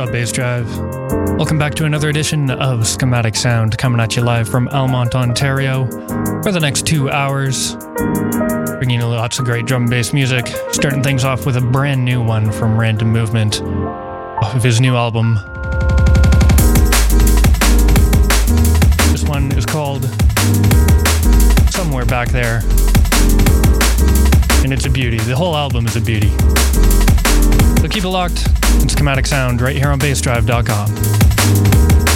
Up, Bass Drive? Welcome back to another edition of Schematic Sound coming at you live from Elmont, Ontario for the next two hours. Bringing you lots of great drum and bass music, starting things off with a brand new one from Random Movement off of his new album. This one is called Somewhere Back There. And it's a beauty. The whole album is a beauty. Keep it locked. Schematic Sound right here on bassdrive.com.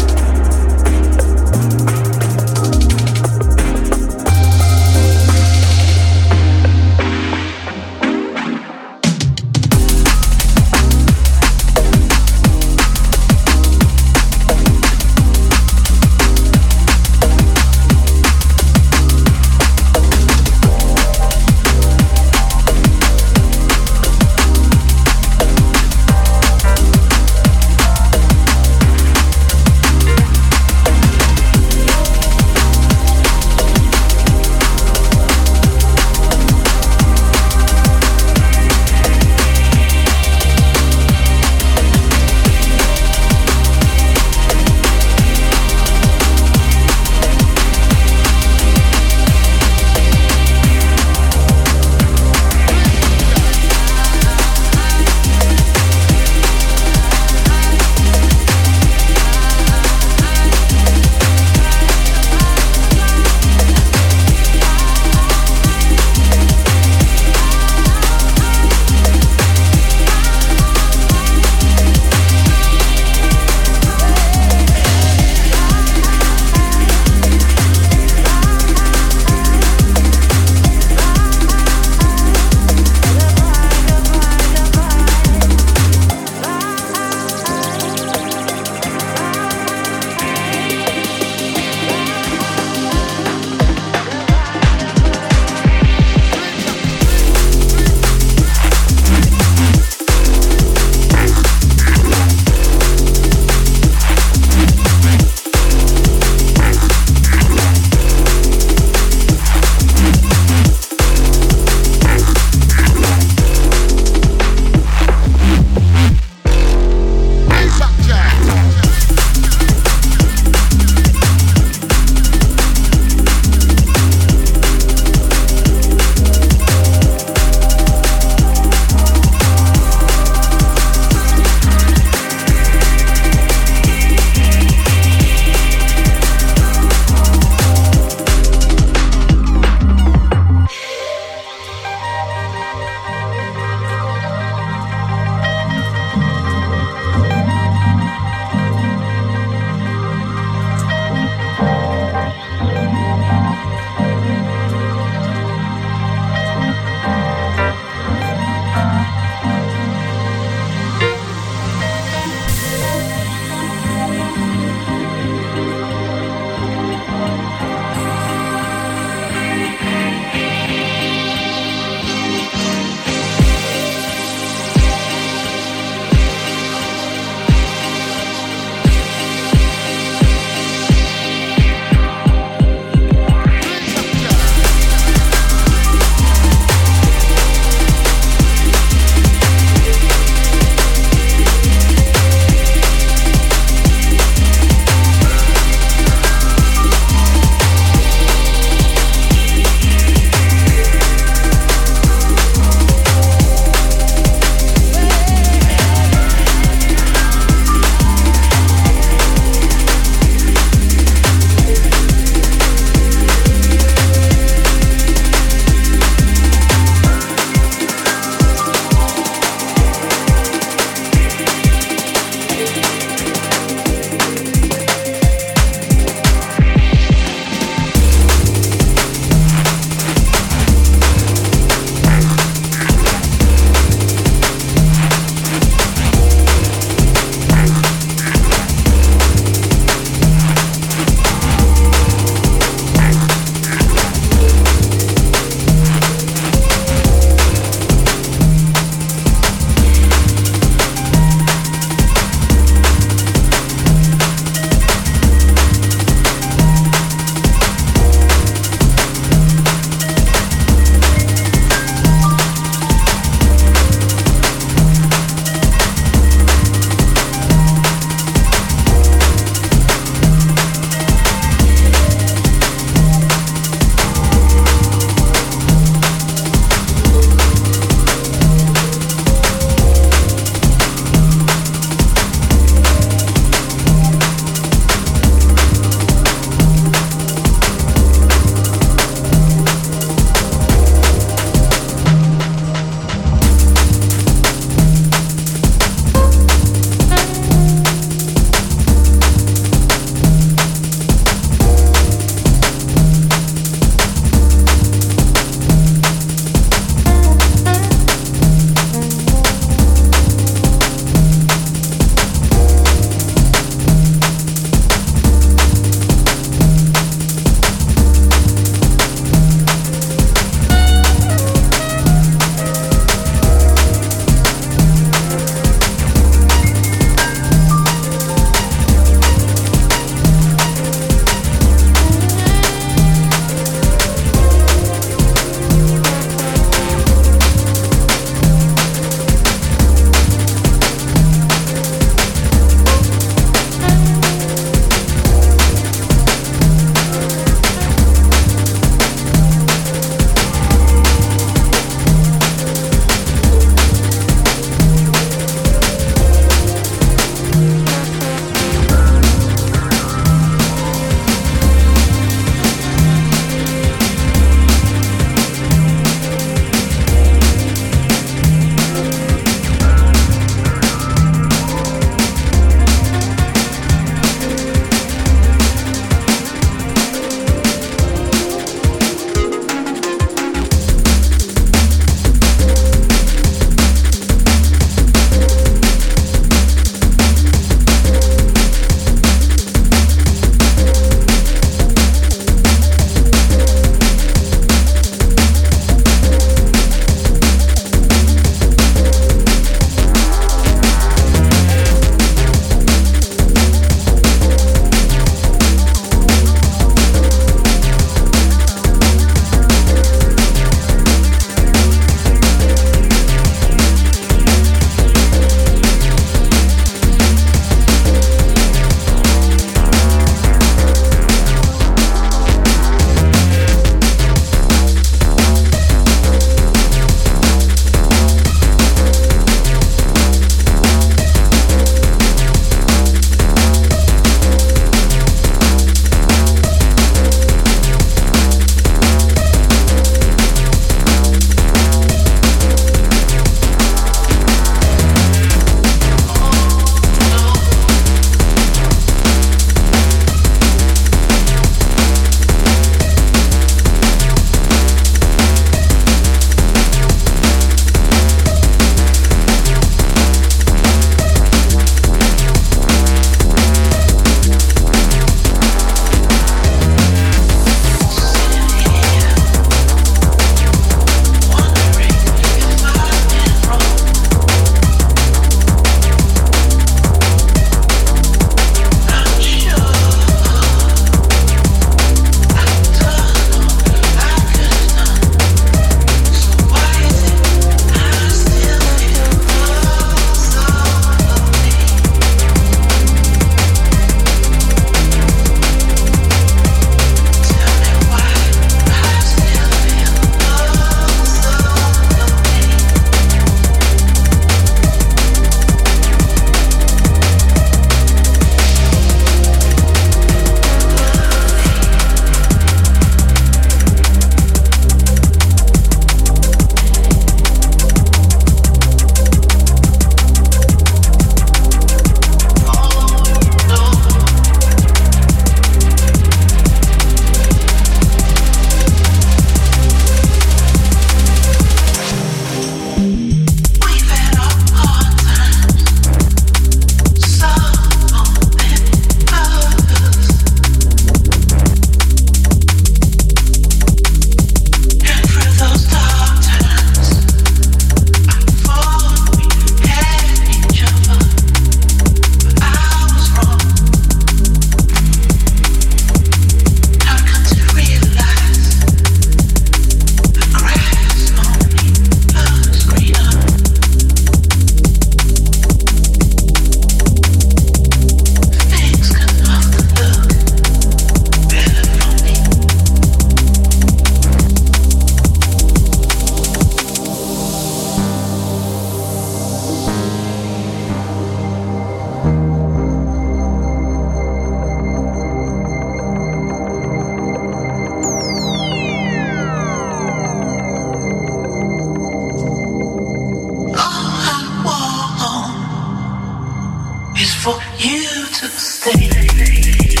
you to stay.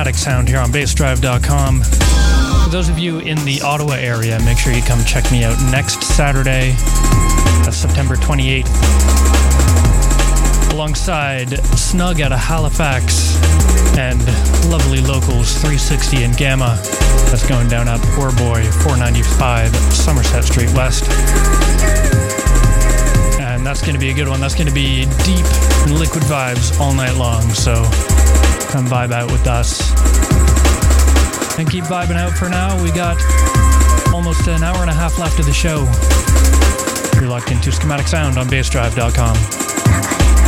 Schematic Sound here on bassdrive.com. For those of you in the Ottawa area, make sure you come check me out next Saturday. September 28th. Alongside Snug out of Halifax and lovely locals 360 and Gamma. That's going down at Pour Boy 495 Somerset Street West and that's going to be a good one. That's going to be deep and liquid vibes all night long. So come vibe out with us and keep vibing out for now. We got almost an hour and a half left of the show. You're locked into Schematic Sound on bassdrive.com.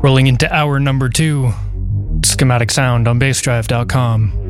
Rolling into hour number two, schematic sound on bassdrive.com.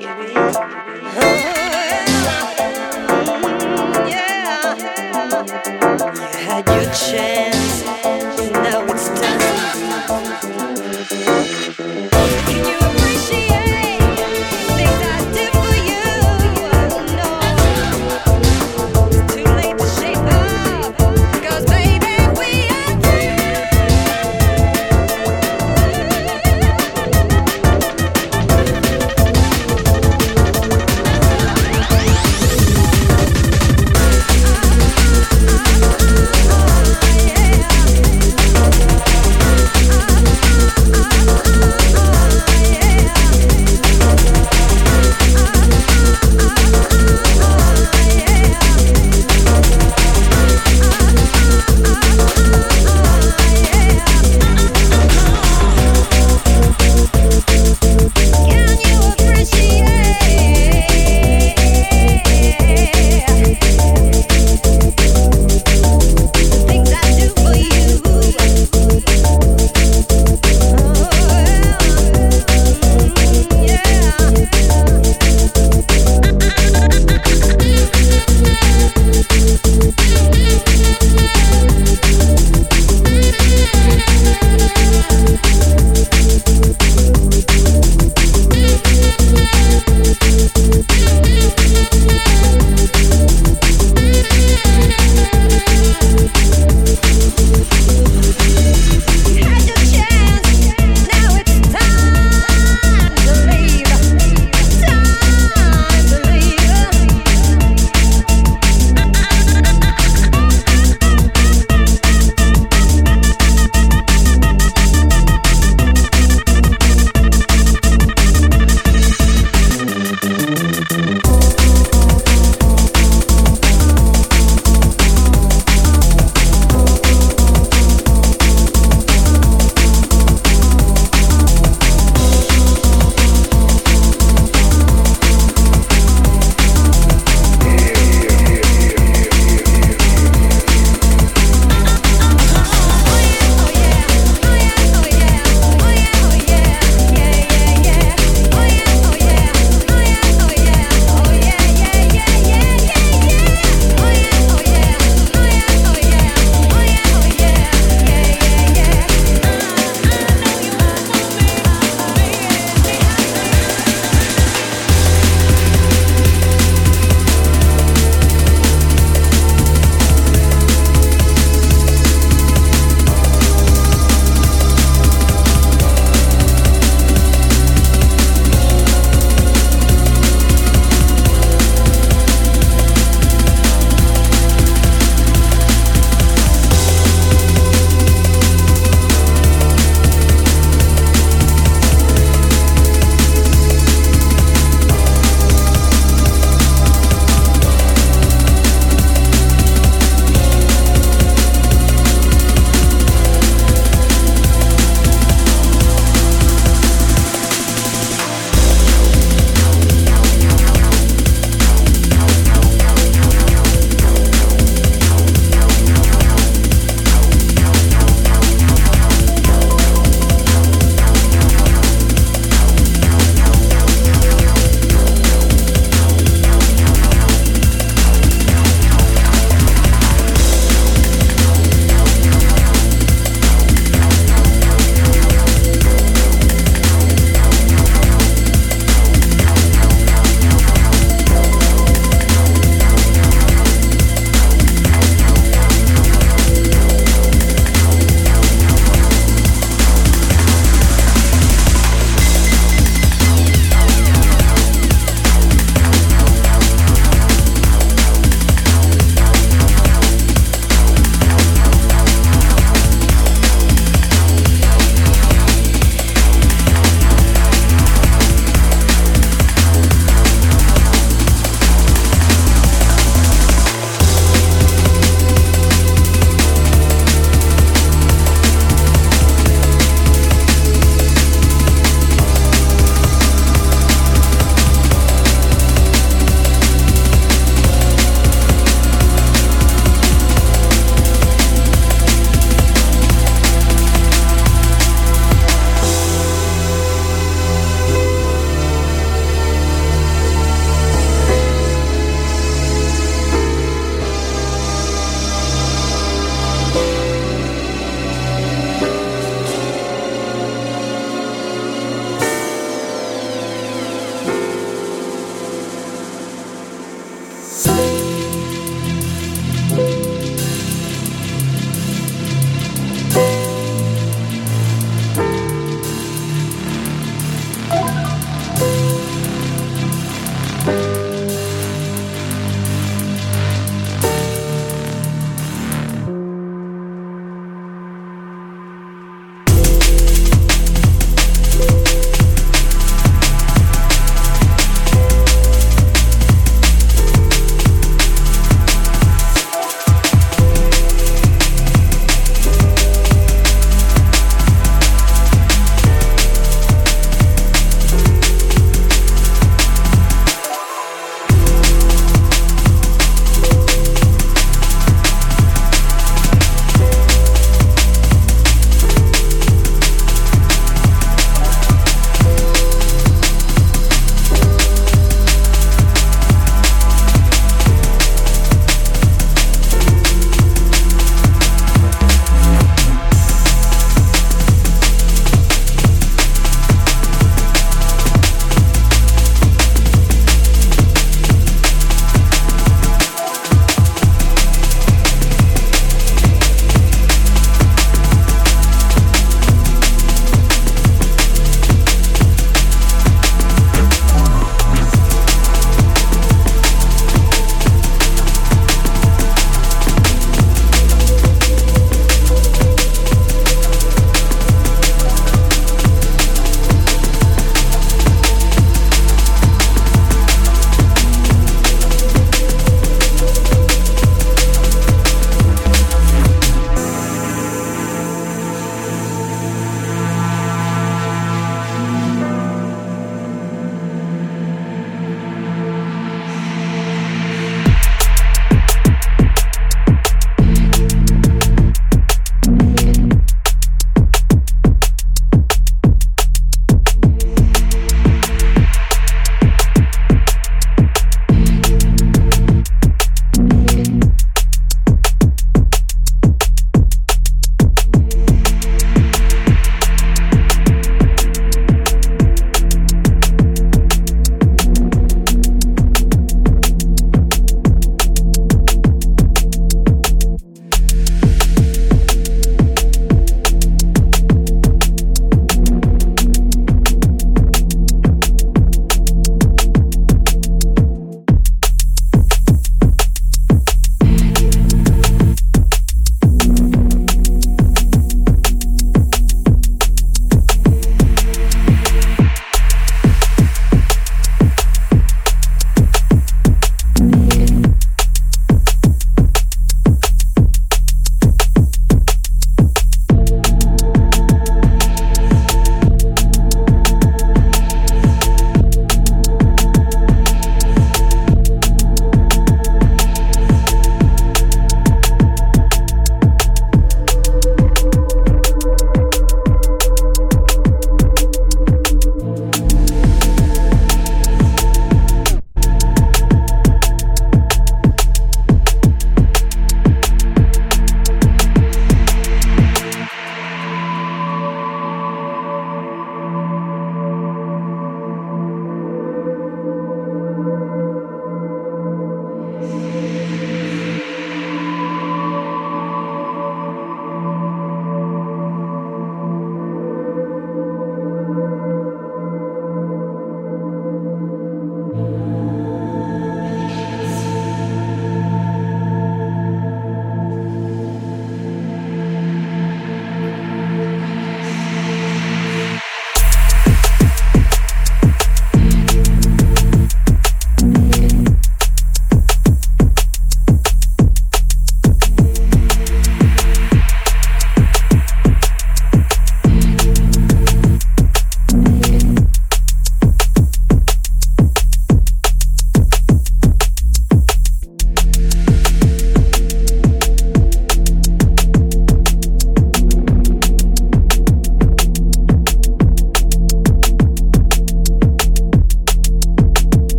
You had your chance.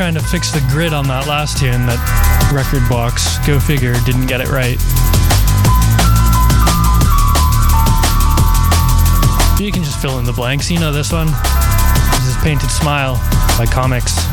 Trying to fix the grid on that last tune that Rekordbox, go figure, didn't get it right. You can just fill in the blanks. You know this one. This is Painted Smile by Comics.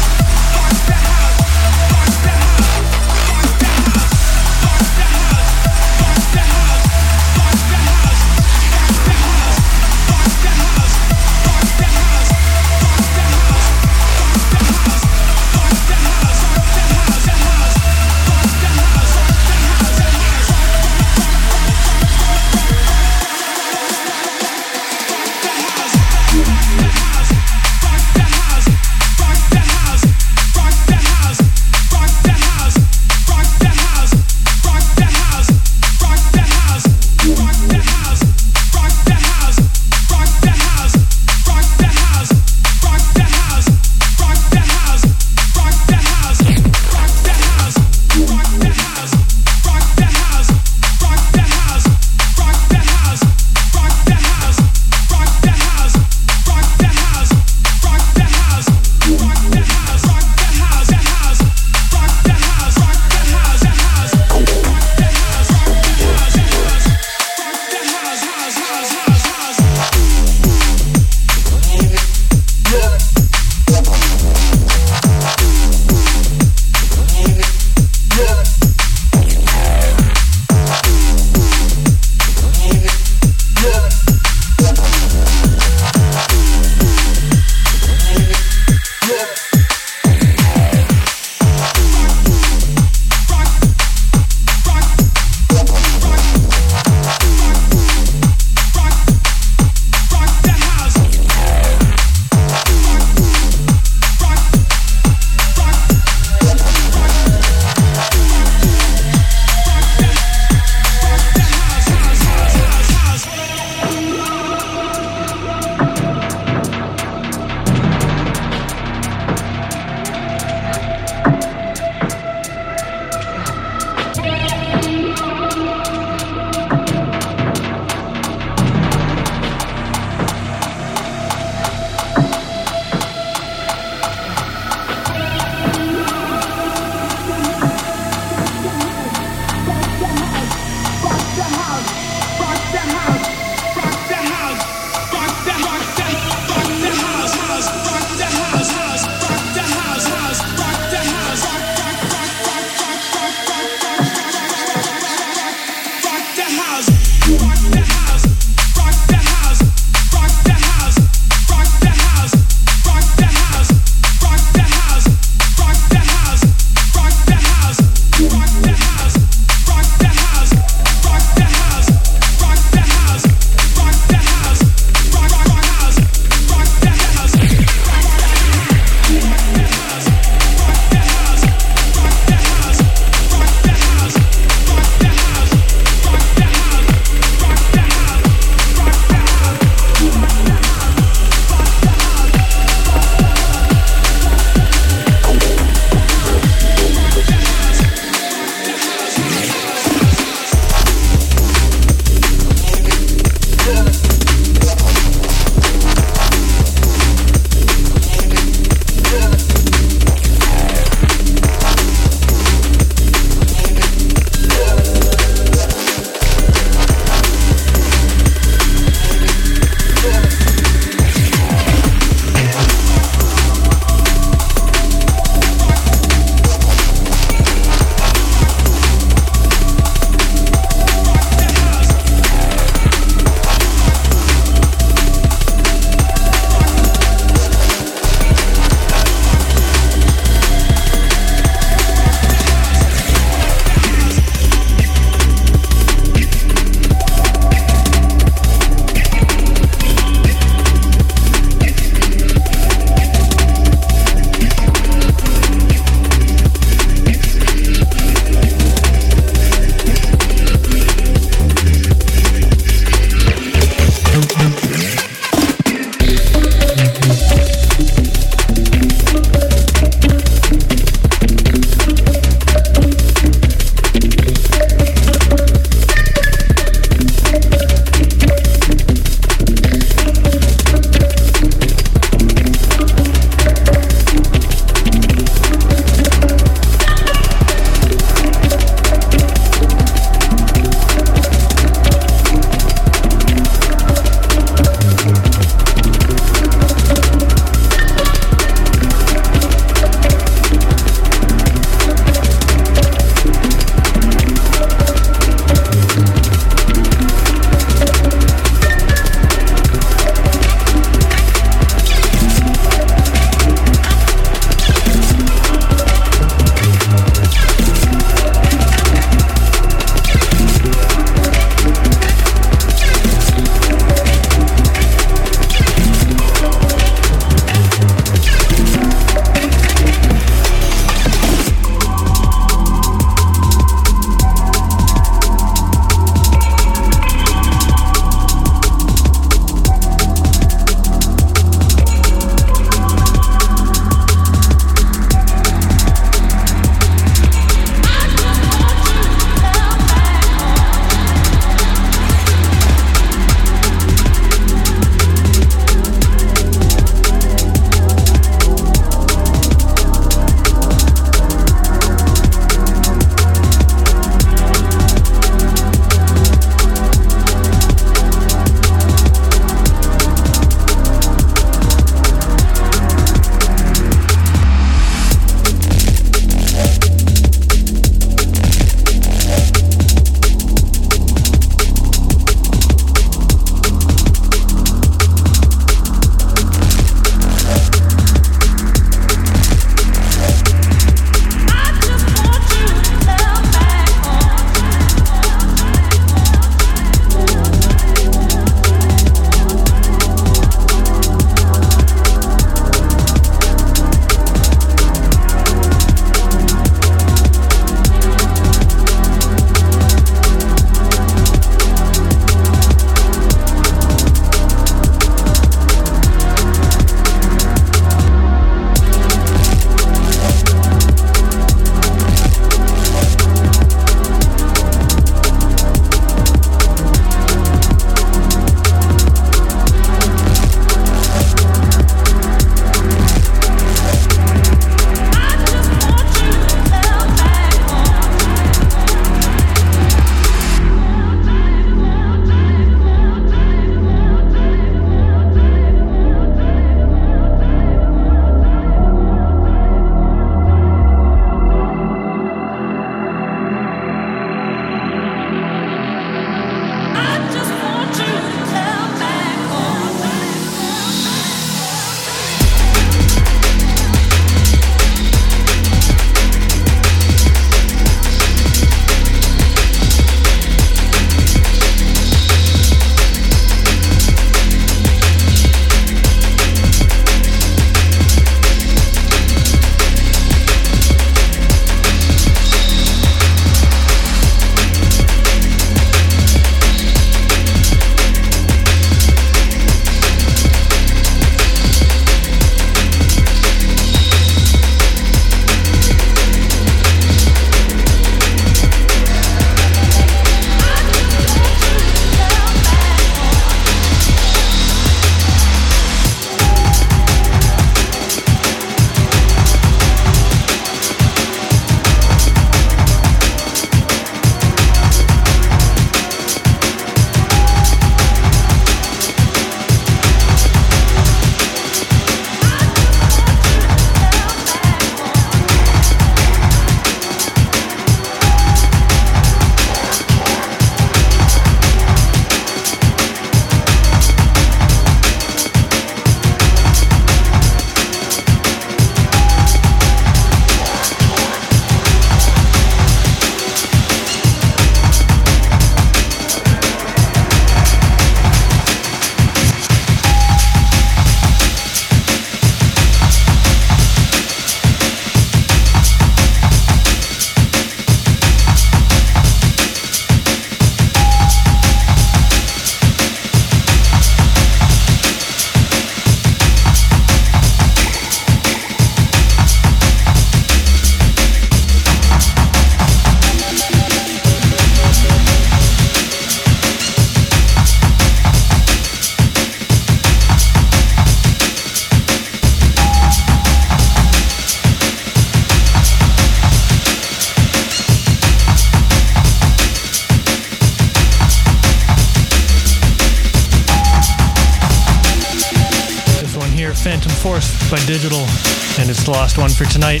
Last one for tonight.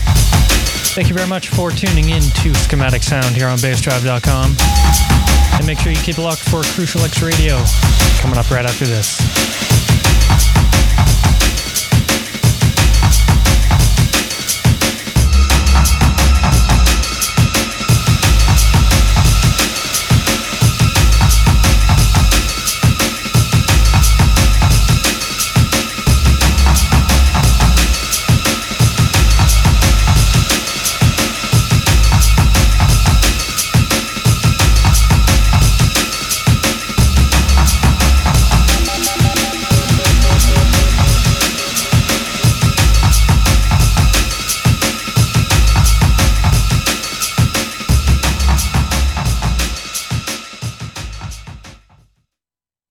Thank you very much for tuning in to Schematic Sound here on bassdrive.com. And make sure you keep locked for Crucial X Radio coming up right after this.